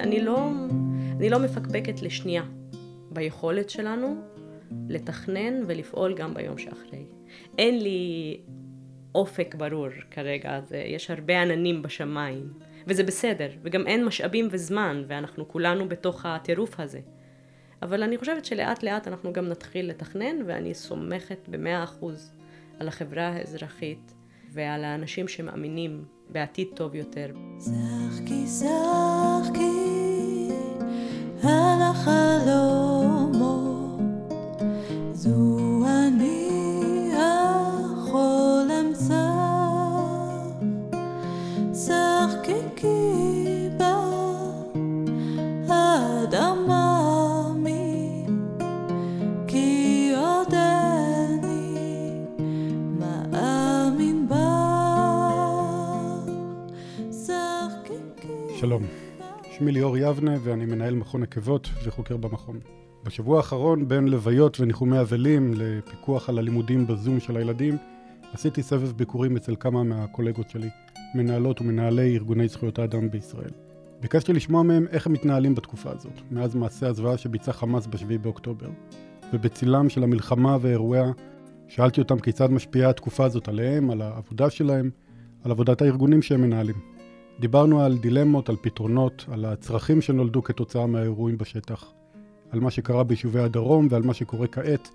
אני לא, אני לא מפקפקת לשנייה ביכולת שלנו לתכנן ולפעול גם ביום שאחרי. אין לי אופק ברור כרגע, זה, יש הרבה עננים בשמיים, וזה בסדר, וגם אין משאבים וזמן, ואנחנו כולנו בתוך הטירוף הזה. אבל אני חושבת שלאט לאט אנחנו גם נתחיל לתכנן, ואני סומכת במאה אחוז על החברה האזרחית ועל האנשים שמאמינים בעתיד טוב יותר. שחקי שחקי על שמי ליאור יבנה ואני מנהל מכון עקבות וחוקר במכון. בשבוע האחרון, בין לוויות וניחומי אבלים לפיקוח על הלימודים בזום של הילדים, עשיתי סבב ביקורים אצל כמה מהקולגות שלי, מנהלות ומנהלי ארגוני זכויות האדם בישראל. ביקשתי לשמוע מהם איך הם מתנהלים בתקופה הזאת, מאז מעשה הזוועה שביצע חמאס ב-7 באוקטובר. ובצילם של המלחמה ואירועיה, שאלתי אותם כיצד משפיעה התקופה הזאת עליהם, על העבודה שלהם, על עבודת הארגונים שהם מנהלים. דיברנו על דילמות, על פתרונות, על הצרכים שנולדו כתוצאה מהאירועים בשטח, על מה שקרה ביישובי הדרום ועל מה שקורה כעת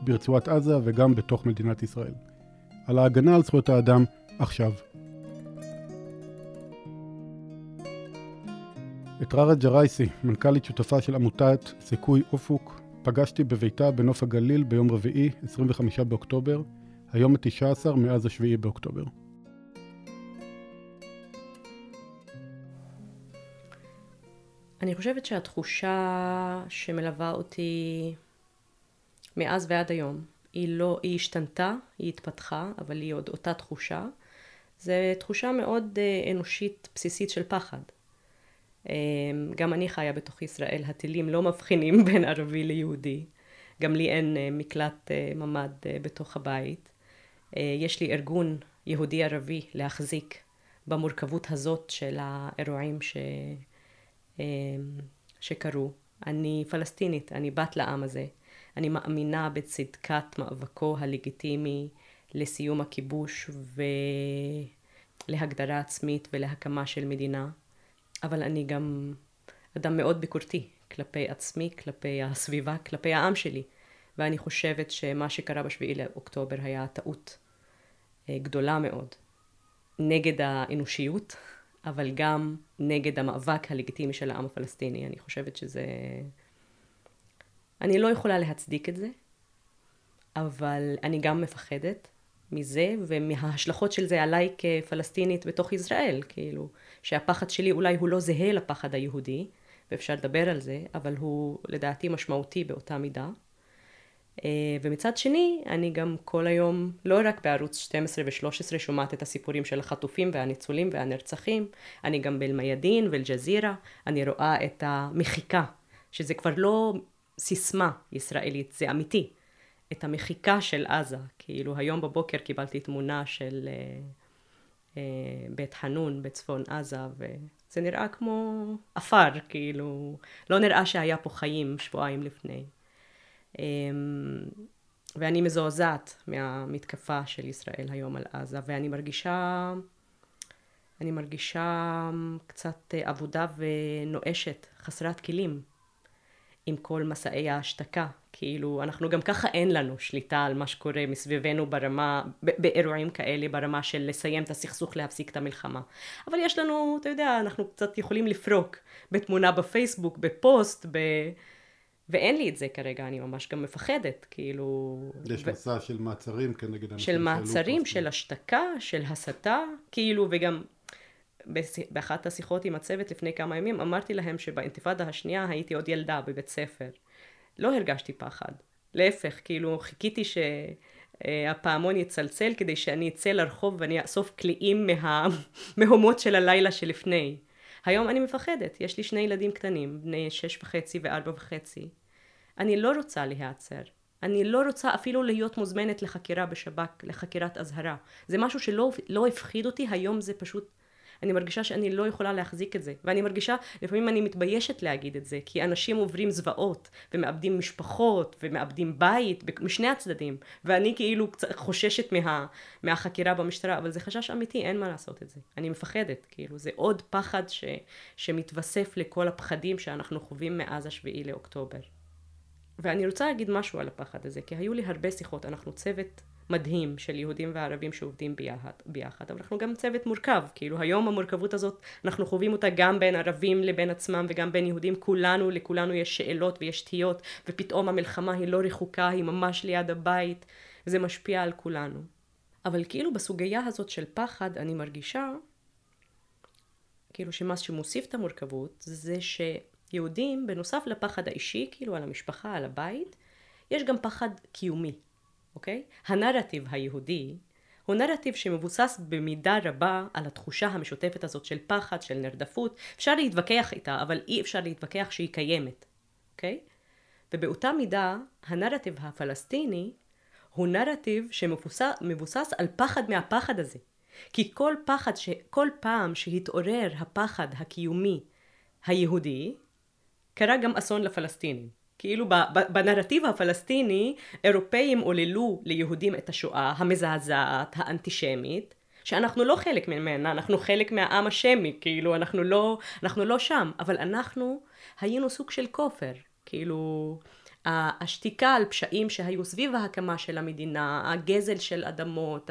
ברצועת עזה וגם בתוך מדינת ישראל. על ההגנה על זכויות האדם עכשיו. את ררה ג'רייסי, מנכ"לית שותפה של עמותת סיכוי אופוק, פגשתי בביתה בנוף הגליל ביום רביעי, 25 באוקטובר, היום ה-19 מאז ה-7 באוקטובר. אני חושבת שהתחושה שמלווה אותי מאז ועד היום, היא לא, היא השתנתה, היא התפתחה, אבל היא עוד אותה תחושה. זו תחושה מאוד אה, אנושית בסיסית של פחד. אה, גם אני חיה בתוך ישראל, הטילים לא מבחינים בין ערבי ליהודי. גם לי אין אה, מקלט ממ"ד בתוך הבית. יש לי ארגון יהודי ערבי להחזיק במורכבות הזאת של האירועים ש... אמ, שקרו. אני פלסטינית, אני בת לעם הזה. אני מאמינה בצדקת מאבקו הלגיטימי לסיום הכיבוש ולהגדרה עצמית ולהקמה של מדינה. אבל אני גם אדם מאוד ביקורתי כלפי עצמי, כלפי הסביבה, כלפי העם שלי. ואני חושבת שמה שקרה בשביעי לאוקטובר היה טעות אה, גדולה מאוד נגד האנושיות אבל גם נגד המאבק הלגיטימי של העם הפלסטיני. אני חושבת שזה... אני לא יכולה להצדיק את זה, אבל אני גם מפחדת מזה ומההשלכות של זה עליי כפלסטינית בתוך ישראל, כאילו, שהפחד שלי אולי הוא לא זהה לפחד היהודי, ואפשר לדבר על זה, אבל הוא לדעתי משמעותי באותה מידה. אה, ומצד שני, אני גם כל היום, לא רק בערוץ 12 ו-13 שומעת את הסיפורים של החטופים והניצולים והנרצחים, אני גם באל-מיאדין ואל-ג'זירה, אני רואה את המחיקה, שזה כבר לא סיסמה ישראלית, זה אמיתי. את המחיקה של עזה, כאילו היום בבוקר קיבלתי תמונה של אה, אה, בית חנון בצפון עזה, וזה נראה כמו עפר, כאילו, לא נראה שהיה פה חיים שבועיים לפני. אמ, ואני מזועזעת מהמתקפה של ישראל היום על עזה, ואני מרגישה, אני מרגישה קצת עבודה ונואשת, חסרת כלים, עם כל מסעי ההשתקה. כאילו, אנחנו גם ככה אין לנו שליטה על מה שקורה מסביבנו ברמה, באירועים כאלה, ברמה של לסיים את הסכסוך, להפסיק את המלחמה. אבל יש לנו, אתה יודע, אנחנו קצת יכולים לפרוק בתמונה בפייסבוק, בפוסט, ב... ואין לי את זה כרגע, אני ממש גם מפחדת, כאילו... יש ו... מסע של מעצרים כנגד אנשים של מעצרים, של השתקה, של הסתה, כאילו, וגם באחת השיחות עם הצוות לפני כמה ימים, אמרתי להם שבאינתיפאדה השנייה הייתי עוד ילדה בבית ספר. לא הרגשתי פחד. להפך, כאילו, חיכיתי שהפעמון יצלצל כדי שאני אצא לרחוב ואני אאסוף קליעים מהמהומות של הלילה שלפני. היום אני מפחדת, יש לי שני ילדים קטנים, בני שש וחצי וארבע וחצי. אני לא רוצה להיעצר. אני לא רוצה אפילו להיות מוזמנת לחקירה בשב"כ, לחקירת אזהרה. זה משהו שלא לא הפחיד אותי, היום זה פשוט... אני מרגישה שאני לא יכולה להחזיק את זה. ואני מרגישה, לפעמים אני מתביישת להגיד את זה, כי אנשים עוברים זוועות, ומאבדים משפחות, ומאבדים בית, משני הצדדים. ואני כאילו חוששת מה, מהחקירה במשטרה, אבל זה חשש אמיתי, אין מה לעשות את זה. אני מפחדת, כאילו, זה עוד פחד ש, שמתווסף לכל הפחדים שאנחנו חווים מאז השביעי לאוקטובר. ואני רוצה להגיד משהו על הפחד הזה, כי היו לי הרבה שיחות, אנחנו צוות מדהים של יהודים וערבים שעובדים ביחד, ביחד, אבל אנחנו גם צוות מורכב, כאילו היום המורכבות הזאת, אנחנו חווים אותה גם בין ערבים לבין עצמם וגם בין יהודים, כולנו, לכולנו יש שאלות ויש תהיות, ופתאום המלחמה היא לא רחוקה, היא ממש ליד הבית, וזה משפיע על כולנו. אבל כאילו בסוגיה הזאת של פחד, אני מרגישה, כאילו שמה שמוסיף את המורכבות, זה שיהודים, בנוסף לפחד האישי, כאילו על המשפחה, על הבית, יש גם פחד קיומי. אוקיי? הנרטיב היהודי הוא נרטיב שמבוסס במידה רבה על התחושה המשותפת הזאת של פחד, של נרדפות. אפשר להתווכח איתה, אבל אי אפשר להתווכח שהיא קיימת, אוקיי? ובאותה מידה, הנרטיב הפלסטיני הוא נרטיב שמבוסס על פחד מהפחד הזה. כי כל פחד, ש... כל פעם שהתעורר הפחד הקיומי היהודי, קרה גם אסון לפלסטינים. כאילו בנרטיב הפלסטיני, אירופאים עוללו ליהודים את השואה המזעזעת, האנטישמית, שאנחנו לא חלק ממנה, אנחנו חלק מהעם השמי, כאילו אנחנו לא, אנחנו לא שם, אבל אנחנו היינו סוג של כופר, כאילו השתיקה על פשעים שהיו סביב ההקמה של המדינה, הגזל של אדמות,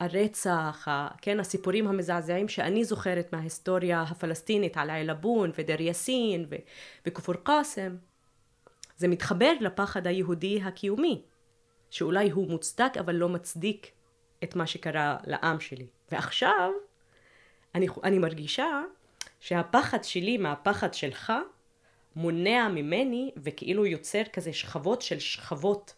הרצח, כן, הסיפורים המזעזעים שאני זוכרת מההיסטוריה הפלסטינית על עילבון ודיר יאסין וכפר קאסם, זה מתחבר לפחד היהודי הקיומי, שאולי הוא מוצדק אבל לא מצדיק את מה שקרה לעם שלי. ועכשיו אני, אני מרגישה שהפחד שלי מהפחד שלך מונע ממני וכאילו יוצר כזה שכבות של שכבות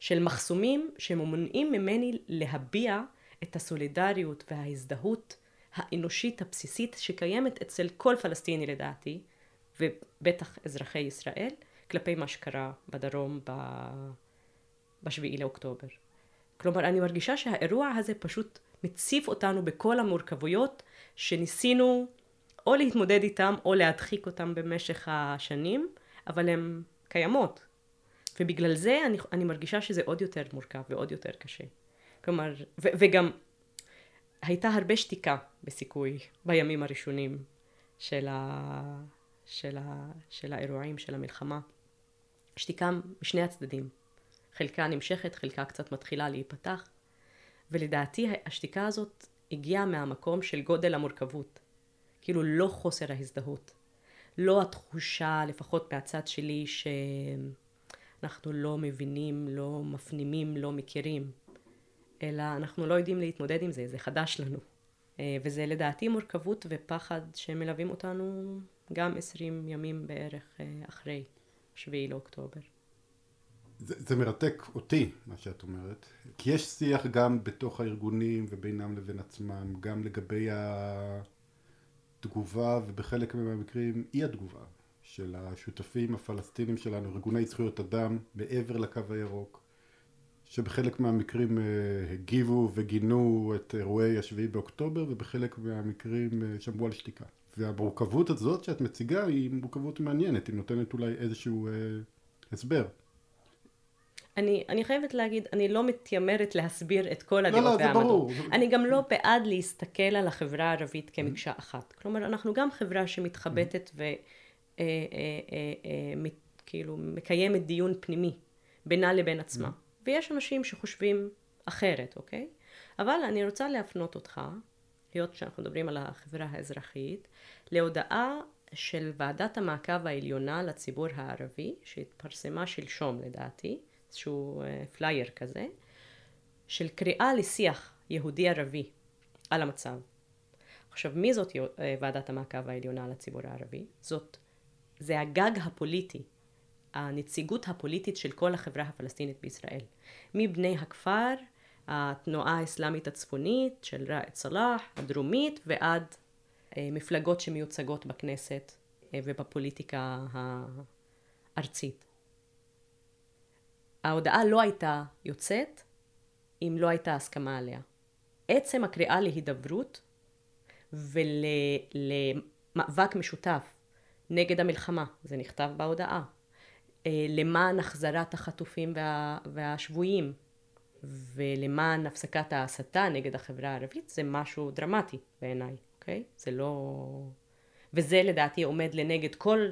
של מחסומים שמונעים ממני להביע את הסולידריות וההזדהות האנושית הבסיסית שקיימת אצל כל פלסטיני לדעתי ובטח אזרחי ישראל כלפי מה שקרה בדרום בשביעי לאוקטובר. כלומר, אני מרגישה שהאירוע הזה פשוט מציף אותנו בכל המורכבויות שניסינו או להתמודד איתם או להדחיק אותם במשך השנים, אבל הן קיימות. ובגלל זה אני, אני מרגישה שזה עוד יותר מורכב ועוד יותר קשה. כלומר, ו, וגם הייתה הרבה שתיקה בסיכוי בימים הראשונים של, ה, של, ה, של האירועים, של המלחמה. שתיקה משני הצדדים. חלקה נמשכת, חלקה קצת מתחילה להיפתח, ולדעתי השתיקה הזאת הגיעה מהמקום של גודל המורכבות. כאילו לא חוסר ההזדהות. לא התחושה, לפחות מהצד שלי, שאנחנו לא מבינים, לא מפנימים, לא מכירים, אלא אנחנו לא יודעים להתמודד עם זה, זה חדש לנו. אה, וזה לדעתי מורכבות ופחד שמלווים אותנו גם עשרים ימים בערך אה, אחרי. שביעי לאוקטובר. זה, זה מרתק אותי, מה שאת אומרת, כי יש שיח גם בתוך הארגונים ובינם לבין עצמם, גם לגבי התגובה ובחלק מהמקרים אי התגובה של השותפים הפלסטינים שלנו, ארגוני זכויות אדם מעבר לקו הירוק, שבחלק מהמקרים אה, הגיבו וגינו את אירועי השביעי באוקטובר ובחלק מהמקרים אה, שמרו על שתיקה. והמורכבות הזאת שאת מציגה היא מורכבות מעניינת, היא נותנת אולי איזשהו אה, הסבר. אני, אני חייבת להגיד, אני לא מתיימרת להסביר את כל הדעות לא, לא, והעמדות. אני גם לא בעד להסתכל על החברה הערבית כמקשה. אחת. כלומר, אנחנו גם חברה שמתחבטת. וכאילו אה, אה, מקיימת דיון פנימי בינה לבין עצמה. Mm-hmm. ויש אנשים שחושבים אחרת, אוקיי? אבל אני רוצה להפנות אותך היות שאנחנו מדברים על החברה האזרחית, להודעה של ועדת המעקב העליונה לציבור הערבי, שהתפרסמה שלשום לדעתי, איזשהו אה, פלייר כזה, של קריאה לשיח יהודי-ערבי על המצב. עכשיו, מי זאת אה, ועדת המעקב העליונה לציבור הערבי? זאת, זה הגג הפוליטי, הנציגות הפוליטית של כל החברה הפלסטינית בישראל. מבני הכפר התנועה האסלאמית הצפונית של ראאד סלאח, הדרומית, ועד אה, מפלגות שמיוצגות בכנסת אה, ובפוליטיקה הארצית. ההודעה לא הייתה יוצאת אם לא הייתה הסכמה עליה. עצם הקריאה להידברות ולמאבק משותף נגד המלחמה, זה נכתב בהודעה, אה, למען החזרת החטופים וה, והשבויים ולמען הפסקת ההסתה נגד החברה הערבית זה משהו דרמטי בעיניי, אוקיי? זה לא... וזה לדעתי עומד לנגד כל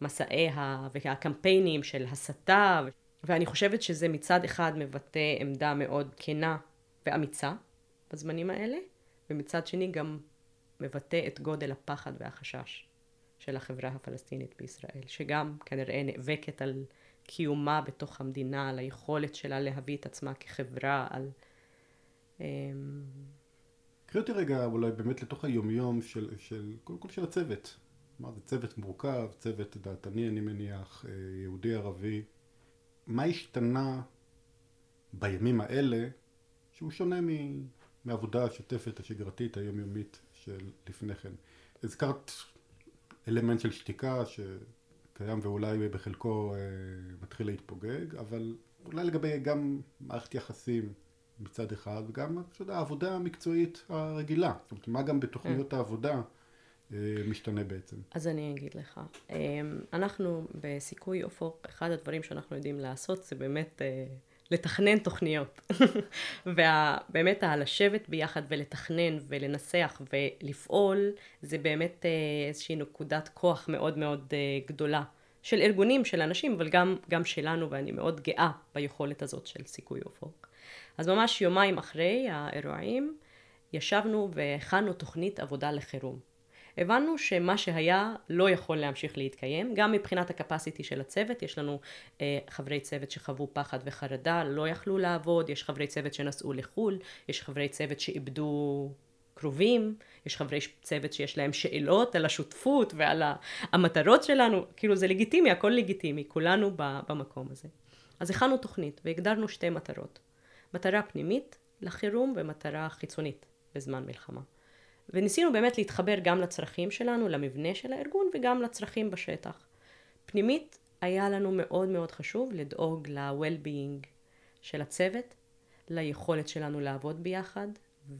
מסעי ה... והקמפיינים של הסתה ואני חושבת שזה מצד אחד מבטא עמדה מאוד כנה ואמיצה בזמנים האלה ומצד שני גם מבטא את גודל הפחד והחשש של החברה הפלסטינית בישראל, שגם כנראה נאבקת על קיומה בתוך המדינה, על היכולת שלה להביא את עצמה כחברה, על... אמ, קחי אותי רגע אולי באמת לתוך היומיום של, של קודם כל של הצוות. כלומר זה צוות מורכב, צוות דעתני אני מניח, אה, יהודי ערבי. מה השתנה בימים האלה שהוא שונה מעבודה השוטפת השגרתית היומיומית של לפני כן? הזכרת אלמנט של שתיקה שקיים ואולי בחלקו אה, מתחיל להתפוגג, אבל אולי לגבי גם מערכת יחסים מצד אחד, וגם פשוט העבודה המקצועית הרגילה. זאת אומרת, מה גם בתוכניות mm. העבודה אה, משתנה בעצם? אז אני אגיד לך. אה, אנחנו בסיכוי אופוק, אחד הדברים שאנחנו יודעים לעשות זה באמת לתכנן תוכניות. ובאמת הלשבת ביחד ולתכנן ולנסח ולפעול, זה באמת אה, איזושהי נקודת כוח מאוד מאוד אה, גדולה. של ארגונים, של אנשים, אבל גם, גם שלנו, ואני מאוד גאה ביכולת הזאת של סיכוי אופוק. אז ממש יומיים אחרי האירועים, ישבנו והכנו תוכנית עבודה לחירום. הבנו שמה שהיה לא יכול להמשיך להתקיים, גם מבחינת הקפסיטי של הצוות, יש לנו אה, חברי צוות שחוו פחד וחרדה, לא יכלו לעבוד, יש חברי צוות שנסעו לחו"ל, יש חברי צוות שאיבדו קרובים, יש חברי צוות שיש להם שאלות על השותפות ועל המטרות שלנו, כאילו זה לגיטימי, הכל לגיטימי, כולנו במקום הזה. אז הכנו תוכנית והגדרנו שתי מטרות, מטרה פנימית לחירום ומטרה חיצונית בזמן מלחמה. וניסינו באמת להתחבר גם לצרכים שלנו, למבנה של הארגון וגם לצרכים בשטח. פנימית היה לנו מאוד מאוד חשוב לדאוג ל-well-being של הצוות, ליכולת שלנו לעבוד ביחד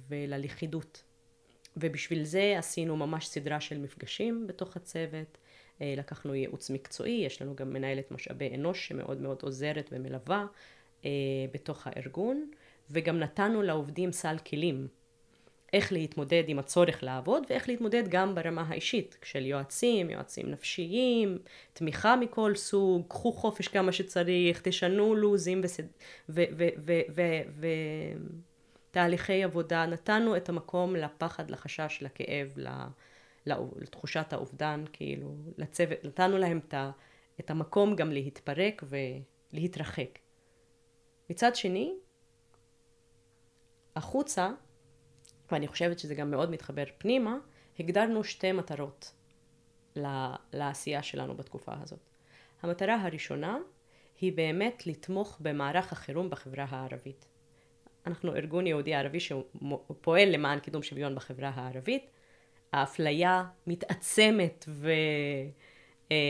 וללכידות. ובשביל זה עשינו ממש סדרה של מפגשים בתוך הצוות, אה, לקחנו ייעוץ מקצועי, יש לנו גם מנהלת משאבי אנוש שמאוד מאוד עוזרת ומלווה אה, בתוך הארגון, וגם נתנו לעובדים סל כלים איך להתמודד עם הצורך לעבוד ואיך להתמודד גם ברמה האישית של יועצים, יועצים נפשיים, תמיכה מכל סוג, קחו חופש כמה שצריך, תשנו לוזים ותהליכי עבודה, נתנו את המקום לפחד, לחשש, לכאב, לתחושת האובדן, כאילו, לצוות, נתנו להם את המקום גם להתפרק ולהתרחק. מצד שני, החוצה ואני חושבת שזה גם מאוד מתחבר פנימה, הגדרנו שתי מטרות לעשייה שלנו בתקופה הזאת. המטרה הראשונה היא באמת לתמוך במערך החירום בחברה הערבית. אנחנו ארגון יהודי ערבי שפועל למען קידום שוויון בחברה הערבית. האפליה מתעצמת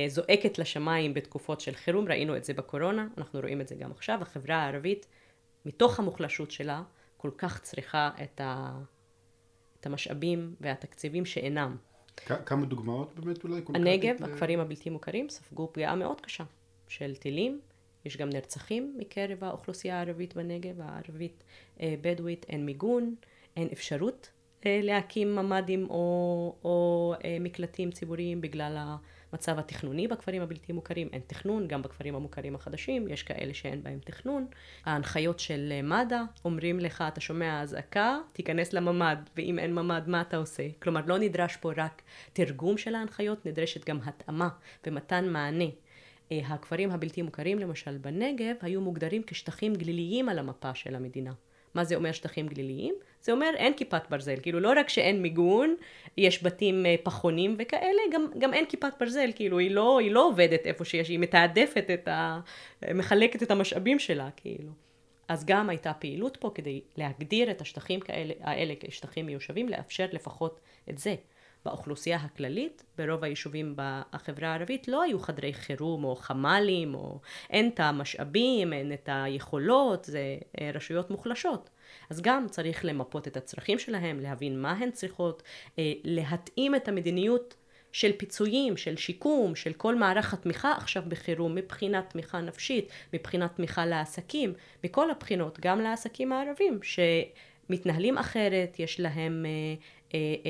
וזועקת לשמיים בתקופות של חירום, ראינו את זה בקורונה, אנחנו רואים את זה גם עכשיו. החברה הערבית, מתוך המוחלשות שלה, כל כך צריכה את ה... את המשאבים והתקציבים שאינם. כמה דוגמאות באמת אולי? הנגב, הכפרים הבלתי מוכרים, ספגו פגיעה מאוד קשה של טילים. יש גם נרצחים מקרב האוכלוסייה הערבית בנגב, הערבית אה, בדואית, אין מיגון, אין אפשרות אה, להקים ממ"דים או, או אה, מקלטים ציבוריים בגלל המצב התכנוני בכפרים הבלתי מוכרים, אין תכנון, גם בכפרים המוכרים החדשים, יש כאלה שאין בהם תכנון. ההנחיות של מד"א אומרים לך, אתה שומע אזעקה, תיכנס לממ"ד, ואם אין ממ"ד, מה אתה עושה? כלומר, לא נדרש פה רק תרגום של ההנחיות, נדרשת גם התאמה ומתן מענה. הכפרים הבלתי מוכרים, למשל בנגב, היו מוגדרים כשטחים גליליים על המפה של המדינה. מה זה אומר שטחים גליליים? זה אומר אין כיפת ברזל, כאילו לא רק שאין מיגון, יש בתים אה, פחונים וכאלה, גם, גם אין כיפת ברזל, כאילו היא לא, היא לא עובדת איפה שיש, היא מתעדפת את ה... מחלקת את המשאבים שלה, כאילו. אז גם הייתה פעילות פה כדי להגדיר את השטחים כאלה, האלה כשטחים מיושבים, לאפשר לפחות את זה. באוכלוסייה הכללית, ברוב היישובים בחברה הערבית לא היו חדרי חירום או חמ"לים, או אין את המשאבים, אין את היכולות, זה אה, רשויות מוחלשות. אז גם צריך למפות את הצרכים שלהם, להבין מה הן צריכות, אה, להתאים את המדיניות של פיצויים, של שיקום, של כל מערך התמיכה עכשיו בחירום, מבחינת תמיכה נפשית, מבחינת תמיכה לעסקים, מכל הבחינות, גם לעסקים הערבים, שמתנהלים אחרת, יש להם אה,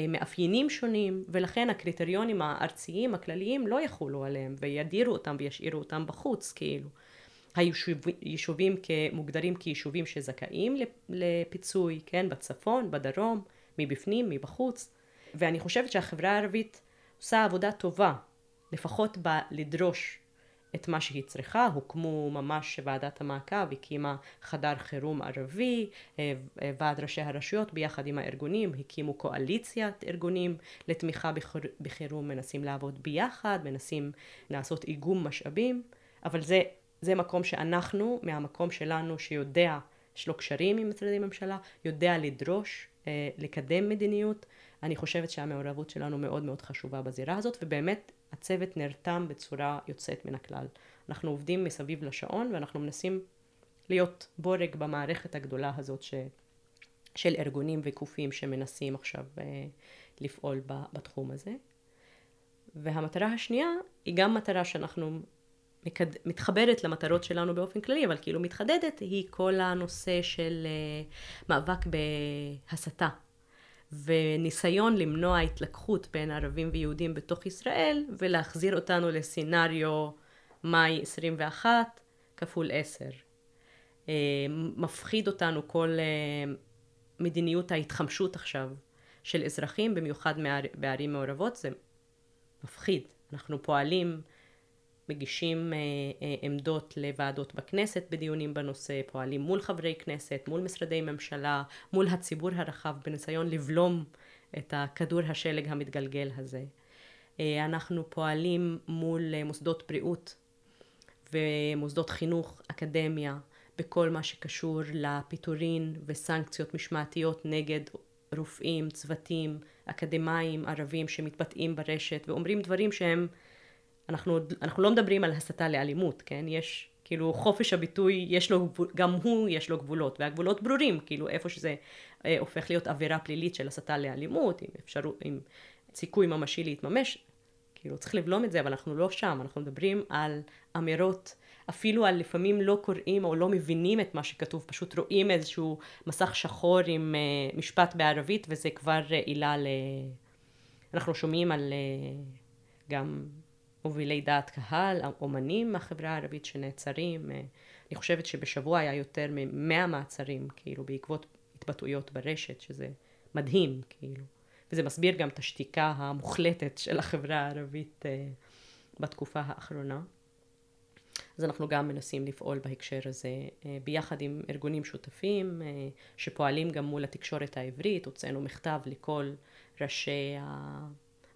מאפיינים שונים, ולכן הקריטריונים הארציים הכלליים לא יחולו עליהם, וידירו אותם וישאירו אותם בחוץ, כאילו. היישובים מוגדרים כיישובים שזכאים לפיצוי, כן, בצפון, בדרום, מבפנים, מבחוץ, ואני חושבת שהחברה הערבית עושה עבודה טובה, לפחות בלדרוש את מה שהיא צריכה, הוקמו ממש ועדת המעקב, הקימה חדר חירום ערבי, אה, אה, ועד ראשי הרשויות ביחד עם הארגונים, הקימו קואליציית ארגונים לתמיכה בחירום, מנסים לעבוד ביחד, מנסים לעשות איגום משאבים, אבל זה, זה מקום שאנחנו, מהמקום שלנו שיודע, יש לו קשרים עם משרדי ממשלה, יודע לדרוש, אה, לקדם מדיניות, אני חושבת שהמעורבות שלנו מאוד מאוד חשובה בזירה הזאת, ובאמת הצוות נרתם בצורה יוצאת מן הכלל. אנחנו עובדים מסביב לשעון ואנחנו מנסים להיות בורג במערכת הגדולה הזאת ש... של ארגונים וגופים שמנסים עכשיו uh, לפעול ב... בתחום הזה. והמטרה השנייה היא גם מטרה שאנחנו מקד... מתחברת למטרות שלנו באופן כללי, אבל כאילו מתחדדת, היא כל הנושא של uh, מאבק בהסתה וניסיון למנוע התלקחות בין ערבים ויהודים בתוך ישראל ולהחזיר אותנו לסינריו מאי 21 כפול 10. אה, מפחיד אותנו כל אה, מדיניות ההתחמשות עכשיו של אזרחים, במיוחד בערים מעורבות, זה מפחיד. אנחנו פועלים מגישים אה, אה, עמדות לוועדות בכנסת בדיונים בנושא, פועלים מול חברי כנסת, מול משרדי ממשלה, מול הציבור הרחב בניסיון לבלום את הכדור השלג המתגלגל הזה. אה, אנחנו פועלים מול מוסדות בריאות ומוסדות חינוך, אקדמיה, בכל מה שקשור לפיטורין וסנקציות משמעתיות נגד רופאים, צוותים, אקדמאים, ערבים שמתבטאים ברשת ואומרים דברים שהם אנחנו, אנחנו לא מדברים על הסתה לאלימות, כן? יש, כאילו, חופש הביטוי, יש לו, גם הוא יש לו גבולות, והגבולות ברורים, כאילו, איפה שזה אה, הופך להיות עבירה פלילית של הסתה לאלימות, עם אפשרות, עם סיכוי ממשי להתממש, כאילו, צריך לבלום את זה, אבל אנחנו לא שם, אנחנו מדברים על אמירות, אפילו על לפעמים לא קוראים או לא מבינים את מה שכתוב, פשוט רואים איזשהו מסך שחור עם אה, משפט בערבית, וזה כבר אה, עילה ל... אנחנו שומעים על אה, גם מובילי דעת קהל, אומנים מהחברה הערבית שנעצרים. אה, אני חושבת שבשבוע היה יותר מ-100 מעצרים, כאילו, בעקבות התבטאויות ברשת, שזה מדהים, כאילו. וזה מסביר גם את השתיקה המוחלטת של החברה הערבית uh, בתקופה האחרונה. אז אנחנו גם מנסים לפעול בהקשר הזה uh, ביחד עם ארגונים שותפים uh, שפועלים גם מול התקשורת העברית, הוצאנו מכתב לכל ראשי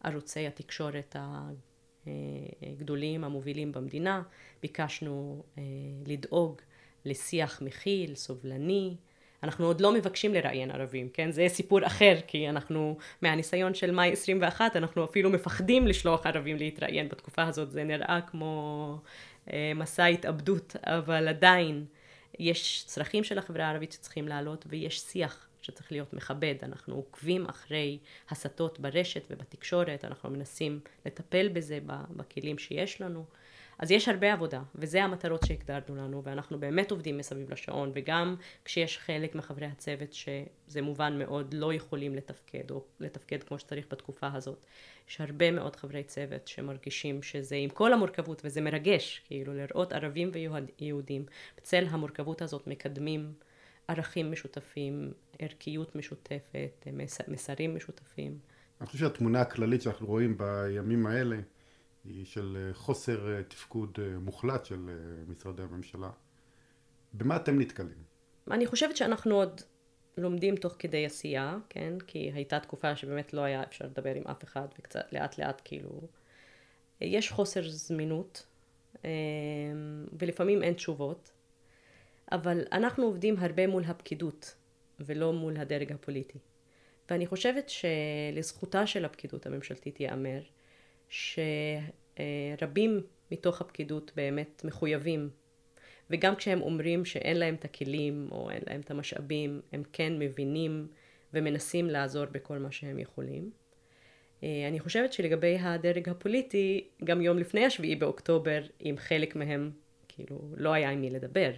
ערוצי התקשורת הגדולים המובילים במדינה, ביקשנו אה, לדאוג לשיח מכיל, סובלני. אנחנו עוד לא מבקשים לראיין ערבים, כן? זה סיפור אחר, כי אנחנו, מהניסיון של מאי 21, אנחנו אפילו מפחדים לשלוח ערבים להתראיין בתקופה הזאת, זה נראה כמו אה, מסע התאבדות, אבל עדיין יש צרכים של החברה הערבית שצריכים לעלות, ויש שיח שצריך להיות מכבד. אנחנו עוקבים אחרי הסתות ברשת ובתקשורת, אנחנו מנסים לטפל בזה בכלים שיש לנו. אז יש הרבה עבודה, וזה המטרות שהגדרנו לנו, ואנחנו באמת עובדים מסביב לשעון, וגם כשיש חלק מחברי הצוות שזה מובן מאוד לא יכולים לתפקד, או לתפקד כמו שצריך בתקופה הזאת. יש הרבה מאוד חברי צוות שמרגישים שזה עם כל המורכבות, וזה מרגש, כאילו לראות ערבים ויהודים בצל המורכבות הזאת מקדמים ערכים משותפים, ערכיות משותפת, מסרים משותפים. אני חושב שהתמונה הכללית שאנחנו רואים בימים האלה היא של אה, חוסר אה, תפקוד אה, מוחלט של משרדי הממשלה. במה אתם נתקלים? אני חושבת שאנחנו עוד לומדים תוך כדי עשייה, כן? כי הייתה תקופה שבאמת לא היה אפשר לדבר עם אף אחד וקצת לאט לאט כאילו יש חוסר זמינות ולפעמים אין תשובות אבל אנחנו עובדים הרבה מול הפקידות ולא מול הדרג הפוליטי. ואני חושבת שלזכותה של הפקידות הממשלתית ייאמר שרבים מתוך הפקידות באמת מחויבים וגם כשהם אומרים שאין להם את הכלים או אין להם את המשאבים הם כן מבינים ומנסים לעזור בכל מה שהם יכולים. אה, אני חושבת שלגבי הדרג הפוליטי, גם יום לפני השביעי באוקטובר, עם חלק מהם, כאילו, לא היה עם מי לדבר.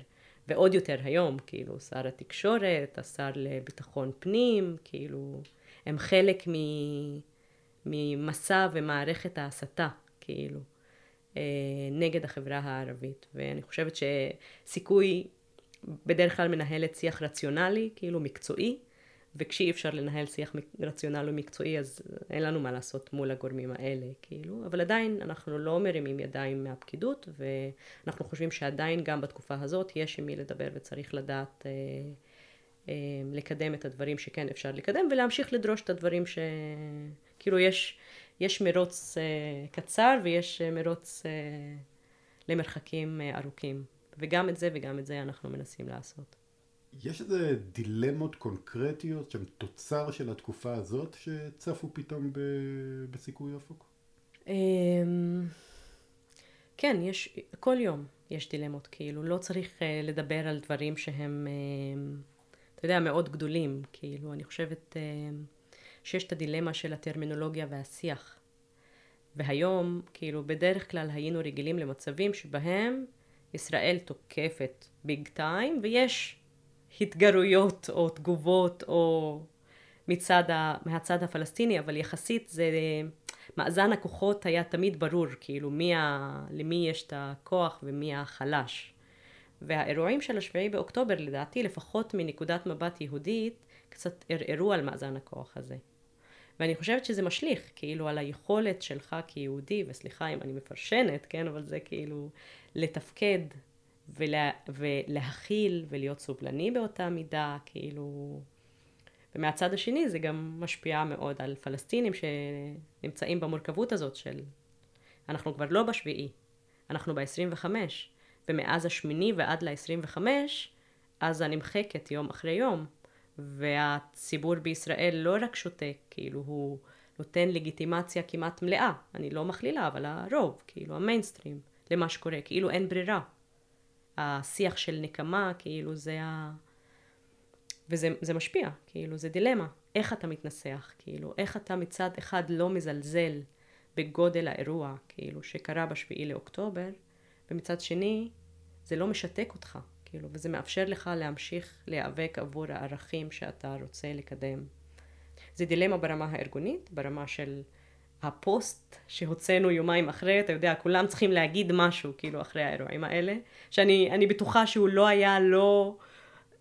ועוד יותר היום, כאילו, שר התקשורת, השר לביטחון פנים, כאילו, הם חלק מ... ממסע ומערכת ההסתה, כאילו, אה, נגד החברה הערבית. ואני חושבת שסיכוי בדרך כלל מנהלת שיח רציונלי, כאילו מקצועי, וכשאי אפשר לנהל שיח רציונלי ומקצועי אז אין לנו מה לעשות מול הגורמים האלה כאילו אבל עדיין אנחנו לא מרימים ידיים מהפקידות ואנחנו חושבים שעדיין גם בתקופה הזאת יש עם מי לדבר וצריך לדעת אה, אה, לקדם את הדברים שכן אפשר לקדם ולהמשיך לדרוש את הדברים ש... כאילו יש, יש מרוץ אה, קצר ויש אה, מרוץ אה, למרחקים אה, ארוכים וגם את זה וגם את זה אנחנו מנסים לעשות. יש איזה דילמות קונקרטיות שהן תוצר של התקופה הזאת שצפו פתאום ב... בסיכוי אופק? אמ, כן, יש, כל יום יש דילמות, כאילו, לא צריך uh, לדבר על דברים שהם, uh, אתה יודע, מאוד גדולים, כאילו, אני חושבת uh, שיש את הדילמה של הטרמינולוגיה והשיח. והיום, כאילו, בדרך כלל היינו רגילים למצבים שבהם ישראל תוקפת ביג טיים, ויש התגרויות או תגובות או מצד ה, מהצד הפלסטיני, אבל יחסית זה, מאזן הכוחות היה תמיד ברור, כאילו מי ה, למי יש את הכוח ומי החלש. והאירועים של השביעי באוקטובר לדעתי לפחות מנקודת מבט יהודית קצת ערערו על מאזן הכוח הזה. ואני חושבת שזה משליך כאילו על היכולת שלך כיהודי, וסליחה אם אני מפרשנת, כן, אבל זה כאילו לתפקד ולה, ולהכיל ולהיות סובלני באותה מידה, כאילו... ומהצד השני זה גם משפיע מאוד על פלסטינים שנמצאים במורכבות הזאת של אנחנו כבר לא בשביעי, אנחנו ב-25, ומאז השמיני ועד ל-25, עזה נמחקת יום אחרי יום, והציבור בישראל לא רק שותק, כאילו הוא נותן לגיטימציה כמעט מלאה, אני לא מכלילה, אבל הרוב, כאילו המיינסטרים, למה שקורה, כאילו אין ברירה. השיח של נקמה, כאילו זה ה... וזה משפיע, כאילו זה דילמה, איך אתה מתנסח, כאילו איך אתה מצד אחד לא מזלזל בגודל האירוע, כאילו שקרה בשביעי לאוקטובר, ומצד שני זה לא משתק אותך, כאילו, וזה מאפשר לך להמשיך להיאבק עבור הערכים שאתה רוצה לקדם. זה דילמה ברמה הארגונית, ברמה של הפוסט שהוצאנו יומיים אחרי, אתה יודע, כולם צריכים להגיד משהו, כאילו, אחרי האירועים האלה, שאני בטוחה שהוא לא היה לא,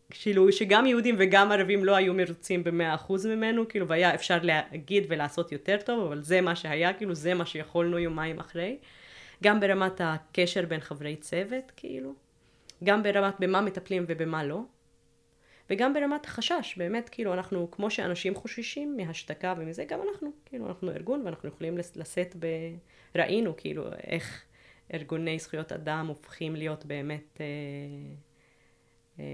כאילו, שגם יהודים וגם ערבים לא היו מרוצים במאה אחוז ממנו, כאילו, והיה אפשר להגיד ולעשות יותר טוב, אבל זה מה שהיה, כאילו, זה מה שיכולנו יומיים אחרי. גם ברמת הקשר בין חברי צוות, כאילו, גם ברמת במה מטפלים ובמה לא. וגם ברמת החשש, באמת, כאילו, אנחנו, כמו שאנשים חוששים מהשתקה ומזה, גם אנחנו, כאילו, אנחנו ארגון ואנחנו יכולים לשאת ב... ראינו, כאילו, איך ארגוני זכויות אדם הופכים להיות באמת, אה, אה,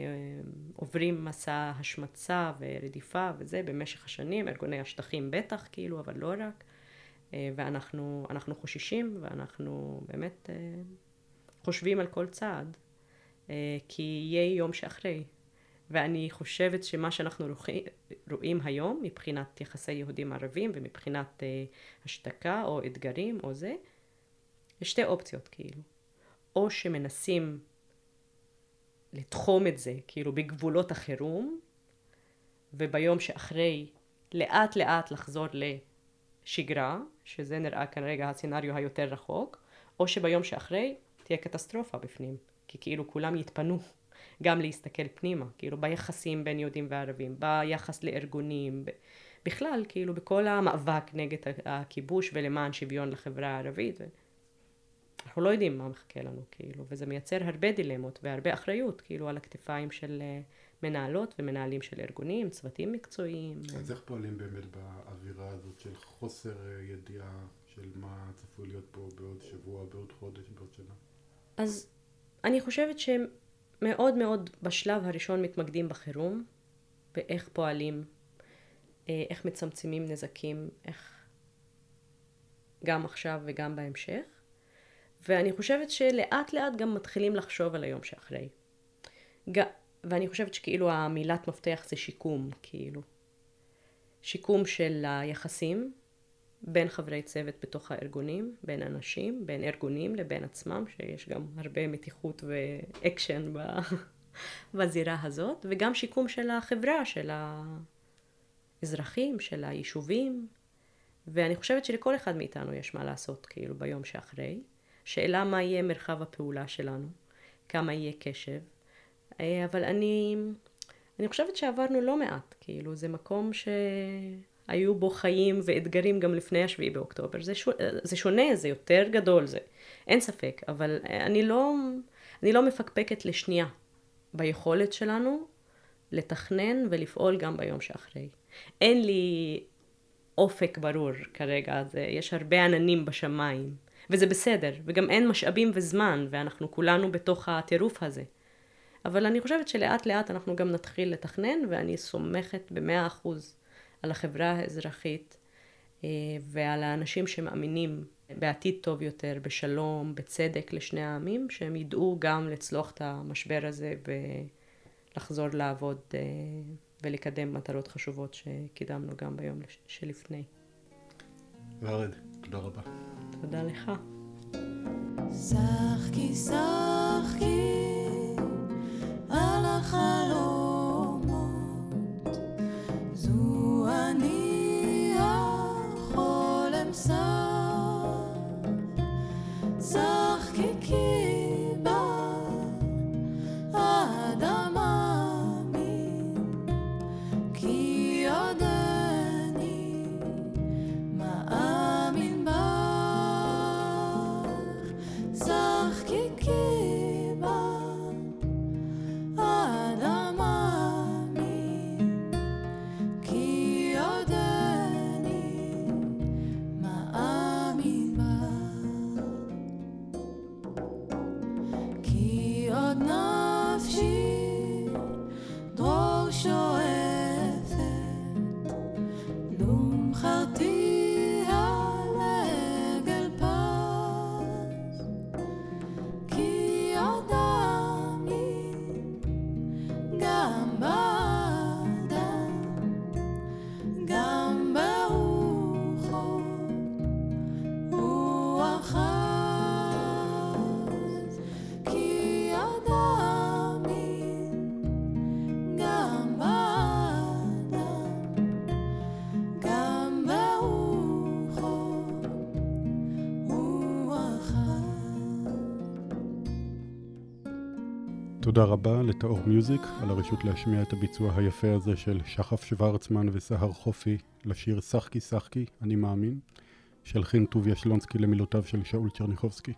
עוברים מסע השמצה ורדיפה וזה במשך השנים, ארגוני השטחים בטח, כאילו, אבל לא רק. אה, ואנחנו חוששים ואנחנו באמת אה, חושבים על כל צעד, אה, כי יהיה יום שאחרי. ואני חושבת שמה שאנחנו רואים היום מבחינת יחסי יהודים ערבים ומבחינת uh, השתקה או אתגרים או זה, יש שתי אופציות כאילו. או שמנסים לתחום את זה כאילו בגבולות החירום וביום שאחרי לאט לאט לחזור לשגרה, שזה נראה כרגע הסצנריו היותר רחוק, או שביום שאחרי תהיה קטסטרופה בפנים, כי כאילו כולם יתפנו גם להסתכל פנימה, כאילו ביחסים בין יהודים וערבים, ביחס לארגונים, בכלל, כאילו בכל המאבק נגד הכיבוש ולמען שוויון לחברה הערבית. אנחנו לא יודעים מה מחכה לנו, כאילו, וזה מייצר הרבה דילמות והרבה אחריות, כאילו, על הכתפיים של אה, מנהלות ומנהלים של ארגונים, צוותים מקצועיים. אז איך פועלים באמת באווירה הזאת של חוסר אה, ידיעה של מה צפוי להיות פה בעוד שבוע, בעוד חודש, בעוד שנה? אז אני חושבת שהם מאוד מאוד בשלב הראשון מתמקדים בחירום, באיך פועלים אה, איך מצמצמים נזקים, איך גם עכשיו וגם בהמשך. ואני חושבת שלאט לאט גם מתחילים לחשוב על היום שאחרי. ואני חושבת שכאילו המילת מפתח זה שיקום, כאילו. שיקום של היחסים בין חברי צוות בתוך הארגונים, בין אנשים, בין ארגונים לבין עצמם, שיש גם הרבה מתיחות ואקשן בזירה הזאת, וגם שיקום של החברה, של האזרחים, של היישובים, ואני חושבת שלכל אחד מאיתנו יש מה לעשות כאילו ביום שאחרי. שאלה מה יהיה מרחב הפעולה שלנו, כמה יהיה קשב, אה, אבל אני, אני חושבת שעברנו לא מעט, כאילו זה מקום שהיו בו חיים ואתגרים גם לפני השביעי באוקטובר, זה, שונה, זה שונה, זה יותר גדול, זה אין ספק, אבל אני לא, אני לא מפקפקת לשנייה ביכולת שלנו לתכנן ולפעול גם ביום שאחרי. אין לי אופק ברור כרגע, זה, יש הרבה עננים בשמיים, וזה בסדר, וגם אין משאבים וזמן, ואנחנו כולנו בתוך הטירוף הזה. אבל אני חושבת שלאט לאט אנחנו גם נתחיל לתכנן, ואני סומכת במאה אחוז על החברה האזרחית אה, ועל האנשים שמאמינים בעתיד טוב יותר, בשלום, בצדק לשני העמים, שהם ידעו גם לצלוח את המשבר הזה ולחזור לעבוד אה, ולקדם מטרות חשובות שקידמנו גם ביום שלפני. ורד, תודה רבה. תודה לך. שחקי, שחקי, על החלומות, שחקי כי תודה רבה לטאור מיוזיק על הרשות להשמיע את הביצוע היפה הזה של שחף שוורצמן וסהר חופי לשיר "שחקי שחקי, אני מאמין", של חין טוביה שלונסקי למילותיו של שאול צ'רניחובסקי.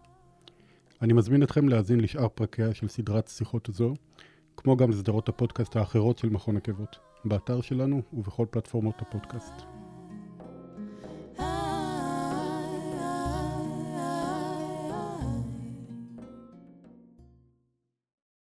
אני מזמין אתכם להאזין לשאר פרקיה של סדרת שיחות זו, כמו גם לסדרות הפודקאסט האחרות של מכון עקבות, באתר שלנו ובכל פלטפורמות הפודקאסט.